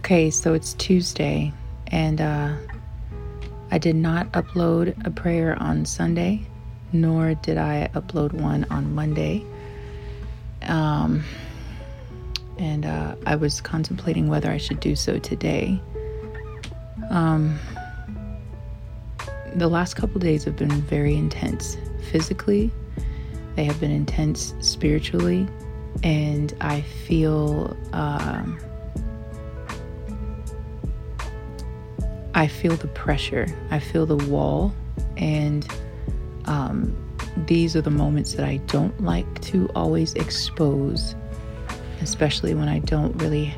Okay, so it's Tuesday, and uh, I did not upload a prayer on Sunday, nor did I upload one on Monday. Um, and uh, I was contemplating whether I should do so today. Um, the last couple days have been very intense physically, they have been intense spiritually, and I feel. Um, I feel the pressure, I feel the wall, and um, these are the moments that I don't like to always expose, especially when I don't really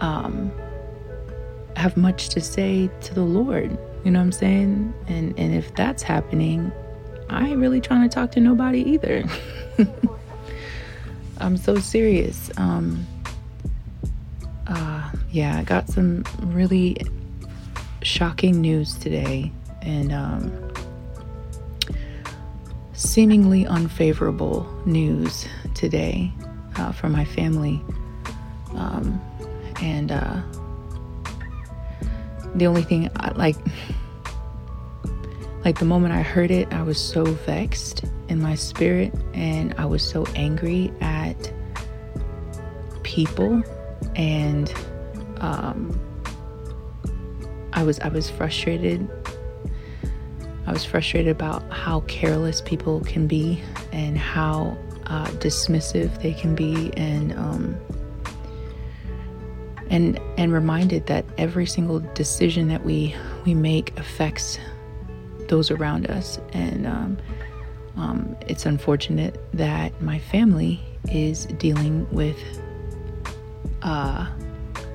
um, have much to say to the Lord. You know what I'm saying? And and if that's happening, I ain't really trying to talk to nobody either. I'm so serious. Um, uh, yeah, I got some really shocking news today and um, seemingly unfavorable news today uh, from my family. Um, and uh, the only thing, I, like, like the moment I heard it, I was so vexed in my spirit and I was so angry at people and um, I was I was frustrated. I was frustrated about how careless people can be and how uh, dismissive they can be, and um, and and reminded that every single decision that we we make affects those around us, and um, um, it's unfortunate that my family is dealing with uh,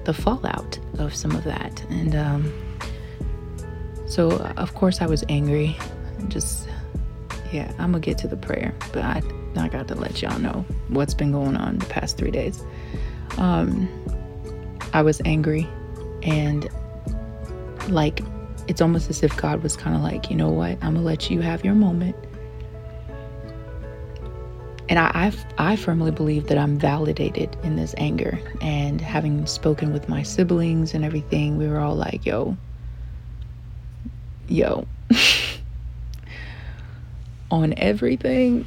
the fallout of some of that, and um, so, of course, I was angry. Just, yeah, I'm gonna get to the prayer, but I, I got to let y'all know what's been going on the past three days. Um, I was angry, and like, it's almost as if God was kind of like, you know what, I'm gonna let you have your moment. And I, I, I firmly believe that I'm validated in this anger. And having spoken with my siblings and everything, we were all like, yo, yo, on everything,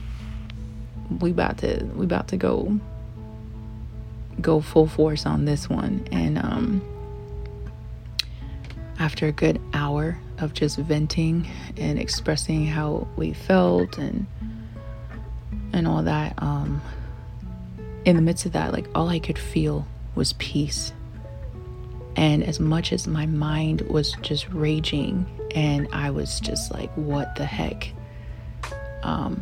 we about to we about to go go full force on this one. And um after a good hour of just venting and expressing how we felt and and all that, um in the midst of that, like all I could feel was peace. And as much as my mind was just raging and I was just like, what the heck? Um,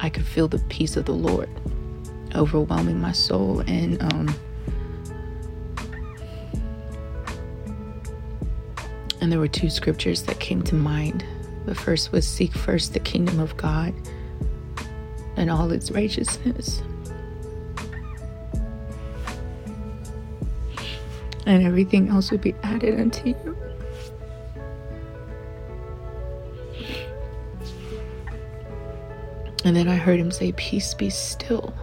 I could feel the peace of the Lord overwhelming my soul, and um, and there were two scriptures that came to mind. The first was seek first the kingdom of God and all its righteousness. And everything else will be added unto you. And then I heard him say, Peace be still.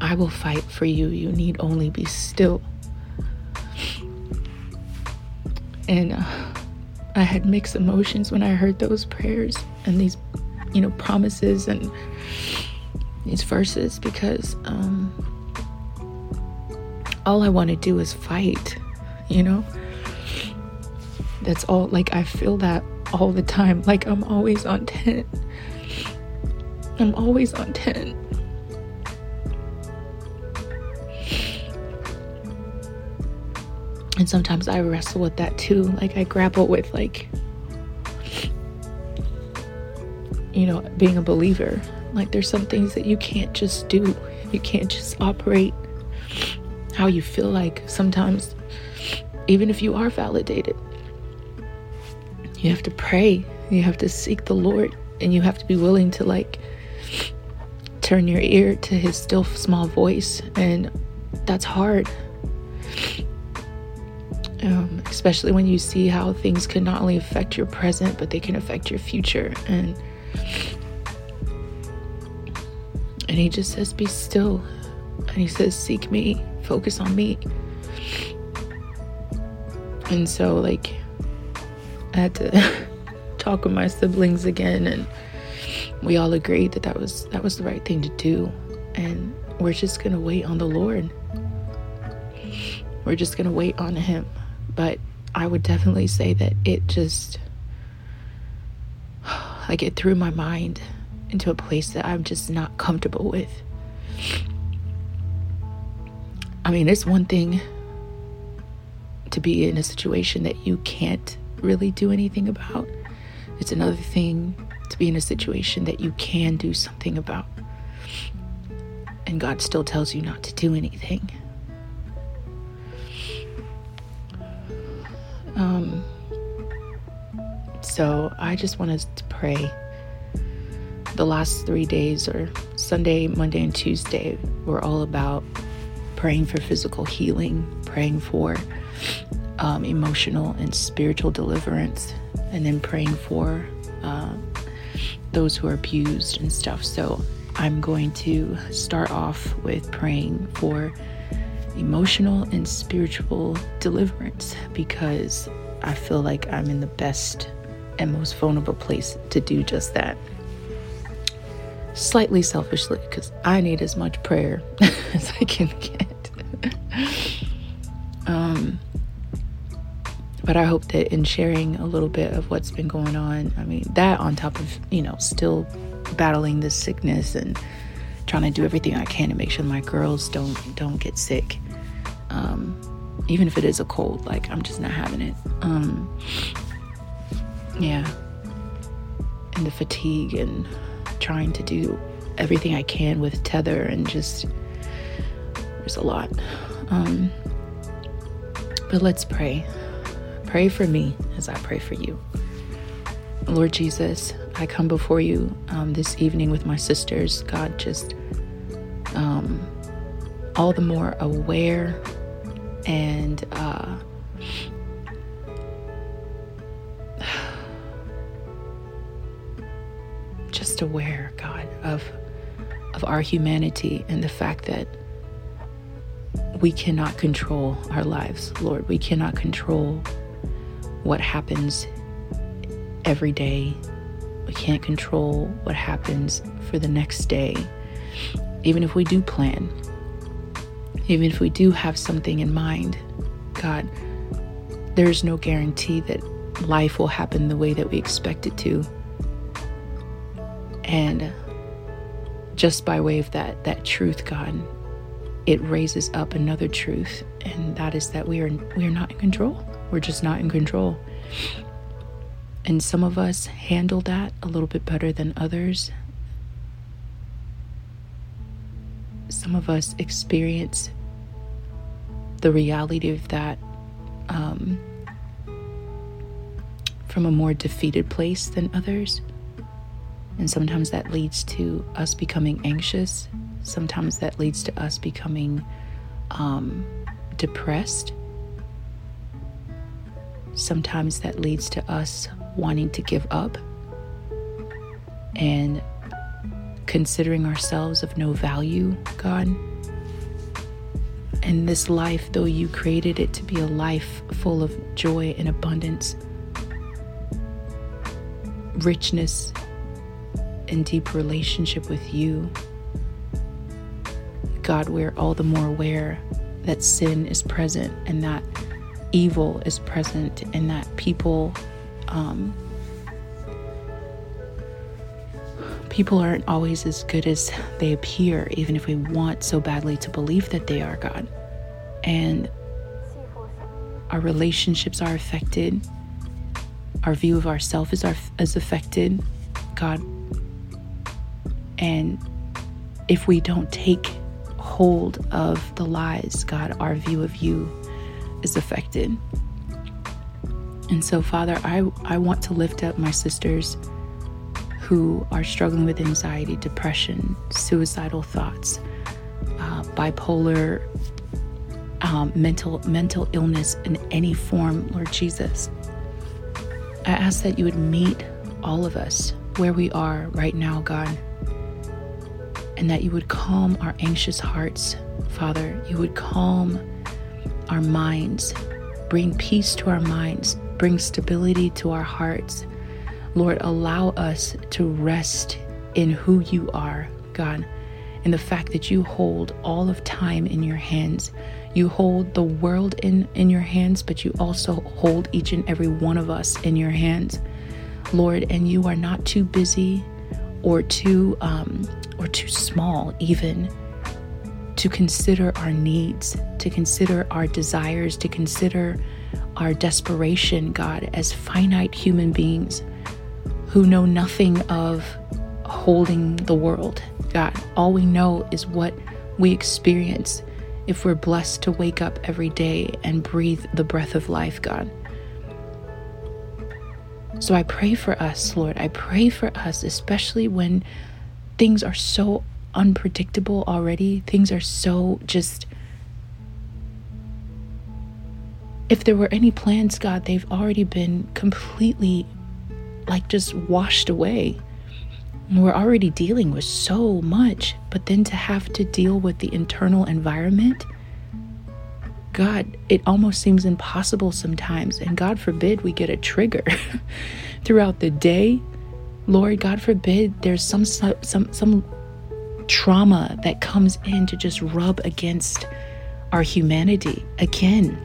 I will fight for you. You need only be still. And uh, I had mixed emotions when I heard those prayers and these, you know, promises and these verses because um, all I want to do is fight, you know? That's all, like, I feel that all the time. Like I'm always on 10. I'm always on 10. And sometimes I wrestle with that too. Like I grapple with like you know, being a believer. Like there's some things that you can't just do. You can't just operate how you feel like sometimes even if you are validated you have to pray. You have to seek the Lord and you have to be willing to like turn your ear to his still small voice and that's hard. Um, especially when you see how things can not only affect your present but they can affect your future and And he just says, Be still. And he says, Seek me, focus on me. And so, like, I had to talk with my siblings again, and we all agreed that that was that was the right thing to do. And we're just gonna wait on the Lord. We're just gonna wait on Him. But I would definitely say that it just like it threw my mind into a place that I'm just not comfortable with. I mean, it's one thing to be in a situation that you can't really do anything about. It's another thing to be in a situation that you can do something about. And God still tells you not to do anything. Um, so I just wanted to pray. The last three days, or Sunday, Monday, and Tuesday, were all about praying for physical healing, praying for um, emotional and spiritual deliverance, and then praying for uh, those who are abused and stuff. So I'm going to start off with praying for emotional and spiritual deliverance because I feel like I'm in the best and most vulnerable place to do just that. Slightly selfishly, because I need as much prayer as I can get. um, but I hope that in sharing a little bit of what's been going on, I mean, that on top of, you know, still battling this sickness and trying to do everything I can to make sure my girls don't don't get sick. Um, even if it is a cold, like I'm just not having it. Um, yeah. And the fatigue and trying to do everything I can with tether and just there's a lot. Um, but let's pray. Pray for me as I pray for you. Lord Jesus, I come before you um, this evening with my sisters. God, just um, all the more aware and uh, just aware, God, of of our humanity and the fact that we cannot control our lives, Lord. We cannot control what happens every day. We can't control what happens for the next day. Even if we do plan, even if we do have something in mind, God, there's no guarantee that life will happen the way that we expect it to. And just by way of that that truth, God, it raises up another truth, and that is that we are we are not in control. We're just not in control. And some of us handle that a little bit better than others. Some of us experience the reality of that um, from a more defeated place than others. And sometimes that leads to us becoming anxious. Sometimes that leads to us becoming um, depressed. Sometimes that leads to us wanting to give up and considering ourselves of no value, God. And this life, though you created it to be a life full of joy and abundance, richness, and deep relationship with you, God, we're all the more aware that sin is present and that evil is present and that people um, people aren't always as good as they appear even if we want so badly to believe that they are god. And our relationships are affected. Our view of ourselves is, our, is affected. God and if we don't take hold of the lies, God, our view of you is affected. And so, Father, I, I want to lift up my sisters who are struggling with anxiety, depression, suicidal thoughts, uh, bipolar, um, mental mental illness in any form, Lord Jesus. I ask that you would meet all of us where we are right now, God. and that you would calm our anxious hearts, Father. You would calm our minds, bring peace to our minds, bring stability to our hearts. Lord, allow us to rest in who you are, God, in the fact that you hold all of time in your hands. You hold the world in, in your hands, but you also hold each and every one of us in your hands, Lord. And you are not too busy or too um, or too small, even to consider our needs, to consider our desires, to consider our desperation, God, as finite human beings who know nothing of holding the world. God, all we know is what we experience if we're blessed to wake up every day and breathe the breath of life, God. So I pray for us, Lord. I pray for us, especially when things are so unpredictable already. Things are so just. If there were any plans, God, they've already been completely like just washed away. We're already dealing with so much, but then to have to deal with the internal environment, God, it almost seems impossible sometimes. And God forbid we get a trigger throughout the day. Lord, God forbid there's some some some trauma that comes in to just rub against our humanity again.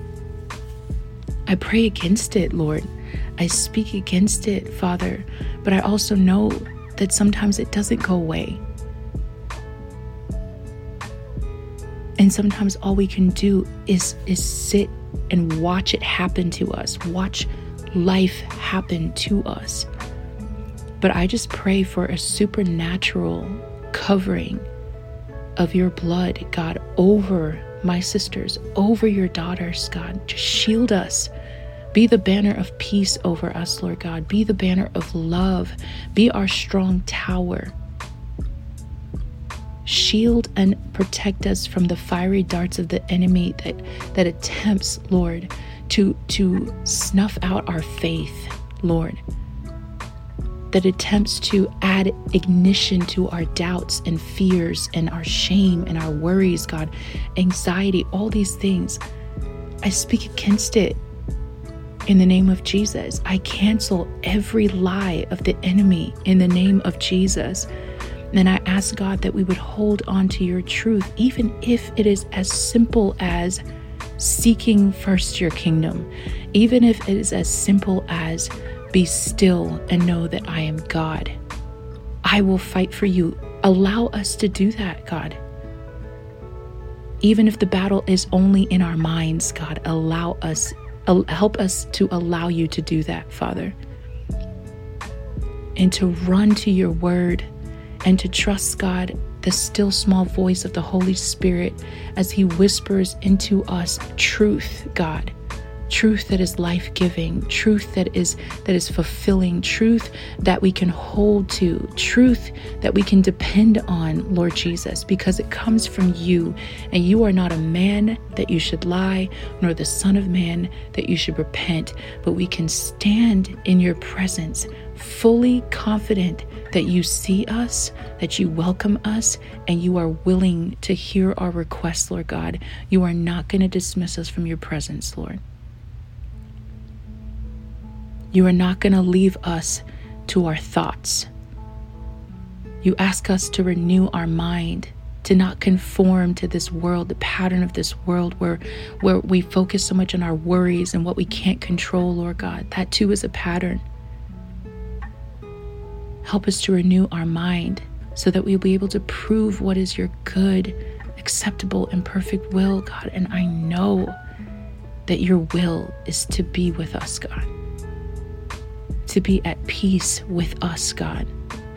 I pray against it, Lord. I speak against it, Father, but I also know that sometimes it doesn't go away. And sometimes all we can do is is sit and watch it happen to us. Watch life happen to us. But I just pray for a supernatural covering of your blood, God, over my sisters, over your daughters, God. Just shield us be the banner of peace over us, Lord God. Be the banner of love. Be our strong tower. Shield and protect us from the fiery darts of the enemy that, that attempts, Lord, to, to snuff out our faith, Lord. That attempts to add ignition to our doubts and fears and our shame and our worries, God, anxiety, all these things. I speak against it in the name of Jesus. I cancel every lie of the enemy in the name of Jesus. And I ask God that we would hold on to your truth, even if it is as simple as seeking first your kingdom, even if it is as simple as be still and know that I am God. I will fight for you. Allow us to do that, God. Even if the battle is only in our minds, God, allow us Help us to allow you to do that, Father. And to run to your word and to trust God, the still small voice of the Holy Spirit as He whispers into us truth, God truth that is life-giving, truth that is that is fulfilling, truth that we can hold to, truth that we can depend on, Lord Jesus, because it comes from you, and you are not a man that you should lie, nor the son of man that you should repent, but we can stand in your presence fully confident that you see us, that you welcome us, and you are willing to hear our requests, Lord God. You are not going to dismiss us from your presence, Lord. You are not going to leave us to our thoughts. You ask us to renew our mind, to not conform to this world, the pattern of this world where, where we focus so much on our worries and what we can't control, Lord God. That too is a pattern. Help us to renew our mind so that we'll be able to prove what is your good, acceptable, and perfect will, God. And I know that your will is to be with us, God to be at peace with us, God,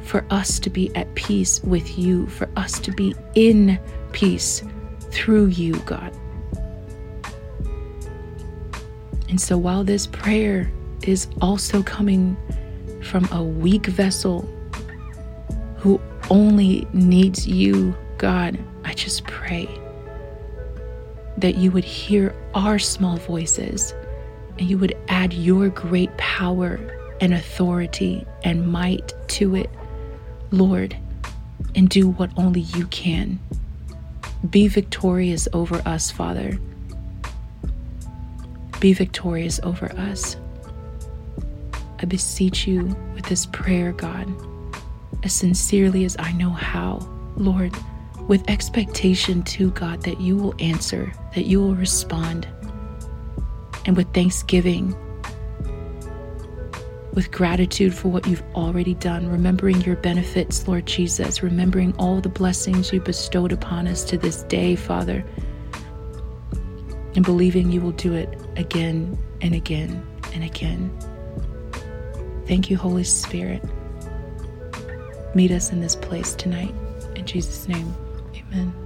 for us to be at peace with you, for us to be in peace through you, God. And so while this prayer is also coming from a weak vessel who only needs you, God, I just pray that you would hear our small voices and you would add your great power and authority and might to it. Lord, and do what only you can. Be victorious over us, Father. Be victorious over us. I beseech you with this prayer, God, as sincerely as I know how, Lord, with expectation to God that you will answer, that you will respond, and with thanksgiving, with gratitude for what you've already done, remembering your benefits, Lord Jesus, remembering all the blessings you bestowed upon us to this day, Father, and believing you will do it again and again and again. Thank you, Holy Spirit. Meet us in this place tonight. In Jesus' name, amen.